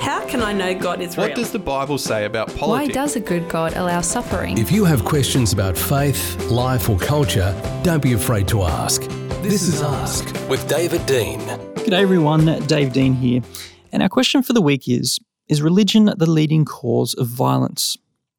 How can I know God is real? What does the Bible say about politics? Why does a good God allow suffering? If you have questions about faith, life, or culture, don't be afraid to ask. This is Ask with David Dean. G'day everyone, Dave Dean here. And our question for the week is Is religion the leading cause of violence?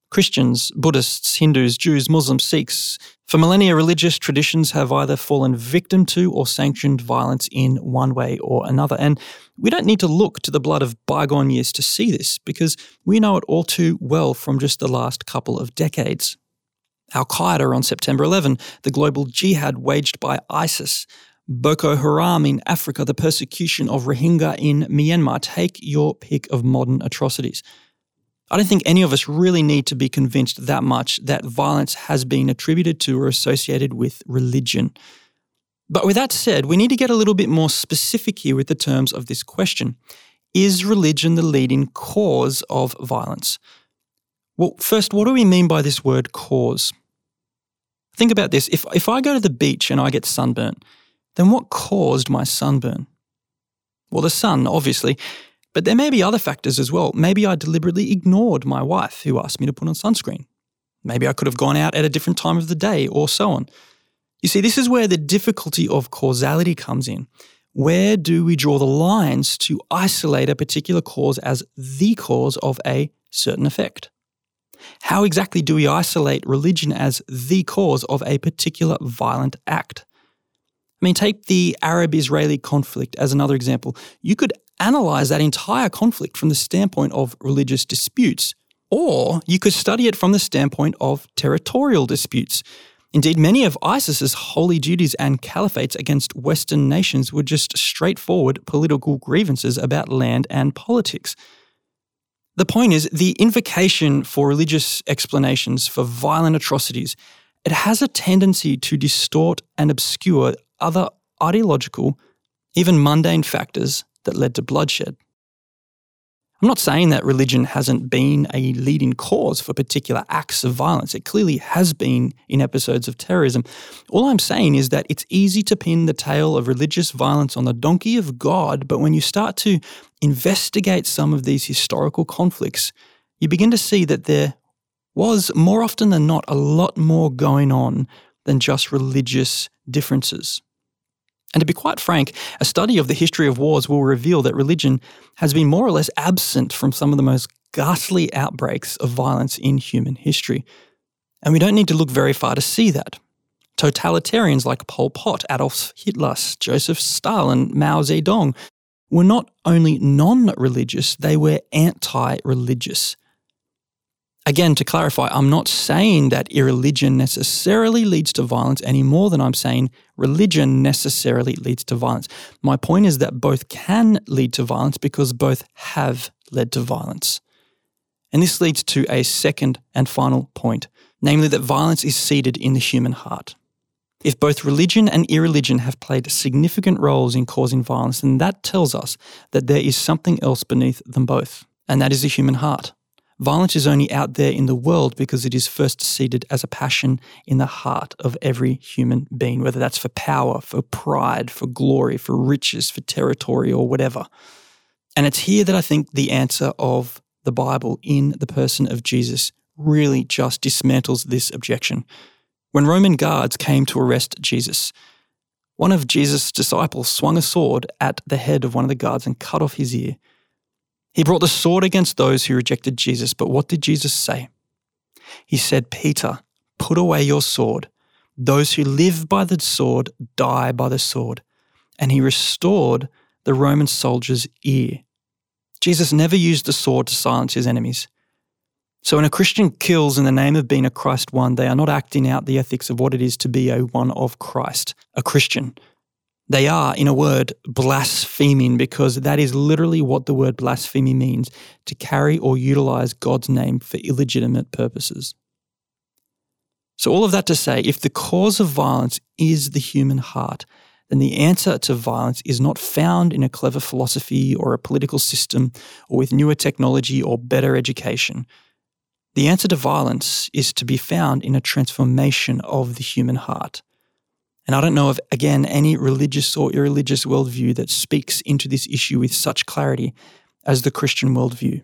Christians, Buddhists, Hindus, Jews, Muslims, Sikhs, for millennia, religious traditions have either fallen victim to or sanctioned violence in one way or another. And we don't need to look to the blood of bygone years to see this, because we know it all too well from just the last couple of decades. Al Qaeda on September 11, the global jihad waged by ISIS, Boko Haram in Africa, the persecution of Rohingya in Myanmar. Take your pick of modern atrocities. I don't think any of us really need to be convinced that much that violence has been attributed to or associated with religion. But with that said, we need to get a little bit more specific here with the terms of this question. Is religion the leading cause of violence? Well, first, what do we mean by this word cause? Think about this. If, if I go to the beach and I get sunburnt, then what caused my sunburn? Well, the sun, obviously, but there may be other factors as well. Maybe I deliberately ignored my wife who asked me to put on sunscreen. Maybe I could have gone out at a different time of the day or so on. You see, this is where the difficulty of causality comes in. Where do we draw the lines to isolate a particular cause as the cause of a certain effect? How exactly do we isolate religion as the cause of a particular violent act? I mean, take the Arab Israeli conflict as another example. You could analyze that entire conflict from the standpoint of religious disputes, or you could study it from the standpoint of territorial disputes. Indeed, many of ISIS's holy duties and caliphates against Western nations were just straightforward political grievances about land and politics. The point is, the invocation for religious explanations for violent atrocities, it has a tendency to distort and obscure other ideological, even mundane factors that led to bloodshed. I'm not saying that religion hasn't been a leading cause for particular acts of violence. It clearly has been in episodes of terrorism. All I'm saying is that it's easy to pin the tale of religious violence on the donkey of God, but when you start to investigate some of these historical conflicts, you begin to see that there was, more often than not, a lot more going on than just religious differences. And to be quite frank, a study of the history of wars will reveal that religion has been more or less absent from some of the most ghastly outbreaks of violence in human history. And we don't need to look very far to see that. Totalitarians like Pol Pot, Adolf Hitler, Joseph Stalin, Mao Zedong were not only non religious, they were anti religious. Again, to clarify, I'm not saying that irreligion necessarily leads to violence any more than I'm saying religion necessarily leads to violence. My point is that both can lead to violence because both have led to violence. And this leads to a second and final point, namely that violence is seated in the human heart. If both religion and irreligion have played significant roles in causing violence, then that tells us that there is something else beneath them both, and that is the human heart. Violence is only out there in the world because it is first seated as a passion in the heart of every human being, whether that's for power, for pride, for glory, for riches, for territory, or whatever. And it's here that I think the answer of the Bible in the person of Jesus really just dismantles this objection. When Roman guards came to arrest Jesus, one of Jesus' disciples swung a sword at the head of one of the guards and cut off his ear. He brought the sword against those who rejected Jesus, but what did Jesus say? He said, Peter, put away your sword. Those who live by the sword die by the sword. And he restored the Roman soldier's ear. Jesus never used the sword to silence his enemies. So when a Christian kills in the name of being a Christ one, they are not acting out the ethics of what it is to be a one of Christ, a Christian. They are, in a word, blaspheming because that is literally what the word blasphemy means to carry or utilize God's name for illegitimate purposes. So, all of that to say, if the cause of violence is the human heart, then the answer to violence is not found in a clever philosophy or a political system or with newer technology or better education. The answer to violence is to be found in a transformation of the human heart. And I don't know of, again, any religious or irreligious worldview that speaks into this issue with such clarity as the Christian worldview.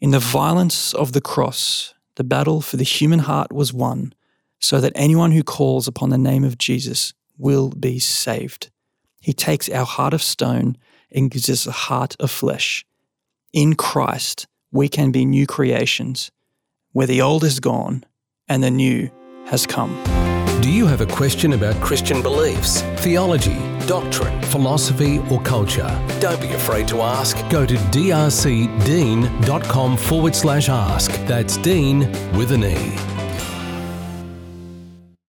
In the violence of the cross, the battle for the human heart was won, so that anyone who calls upon the name of Jesus will be saved. He takes our heart of stone and gives us a heart of flesh. In Christ, we can be new creations, where the old is gone and the new has come. Do you have a question about Christian beliefs, theology, doctrine, philosophy, or culture? Don't be afraid to ask. Go to drcdean.com forward slash ask. That's Dean with an E.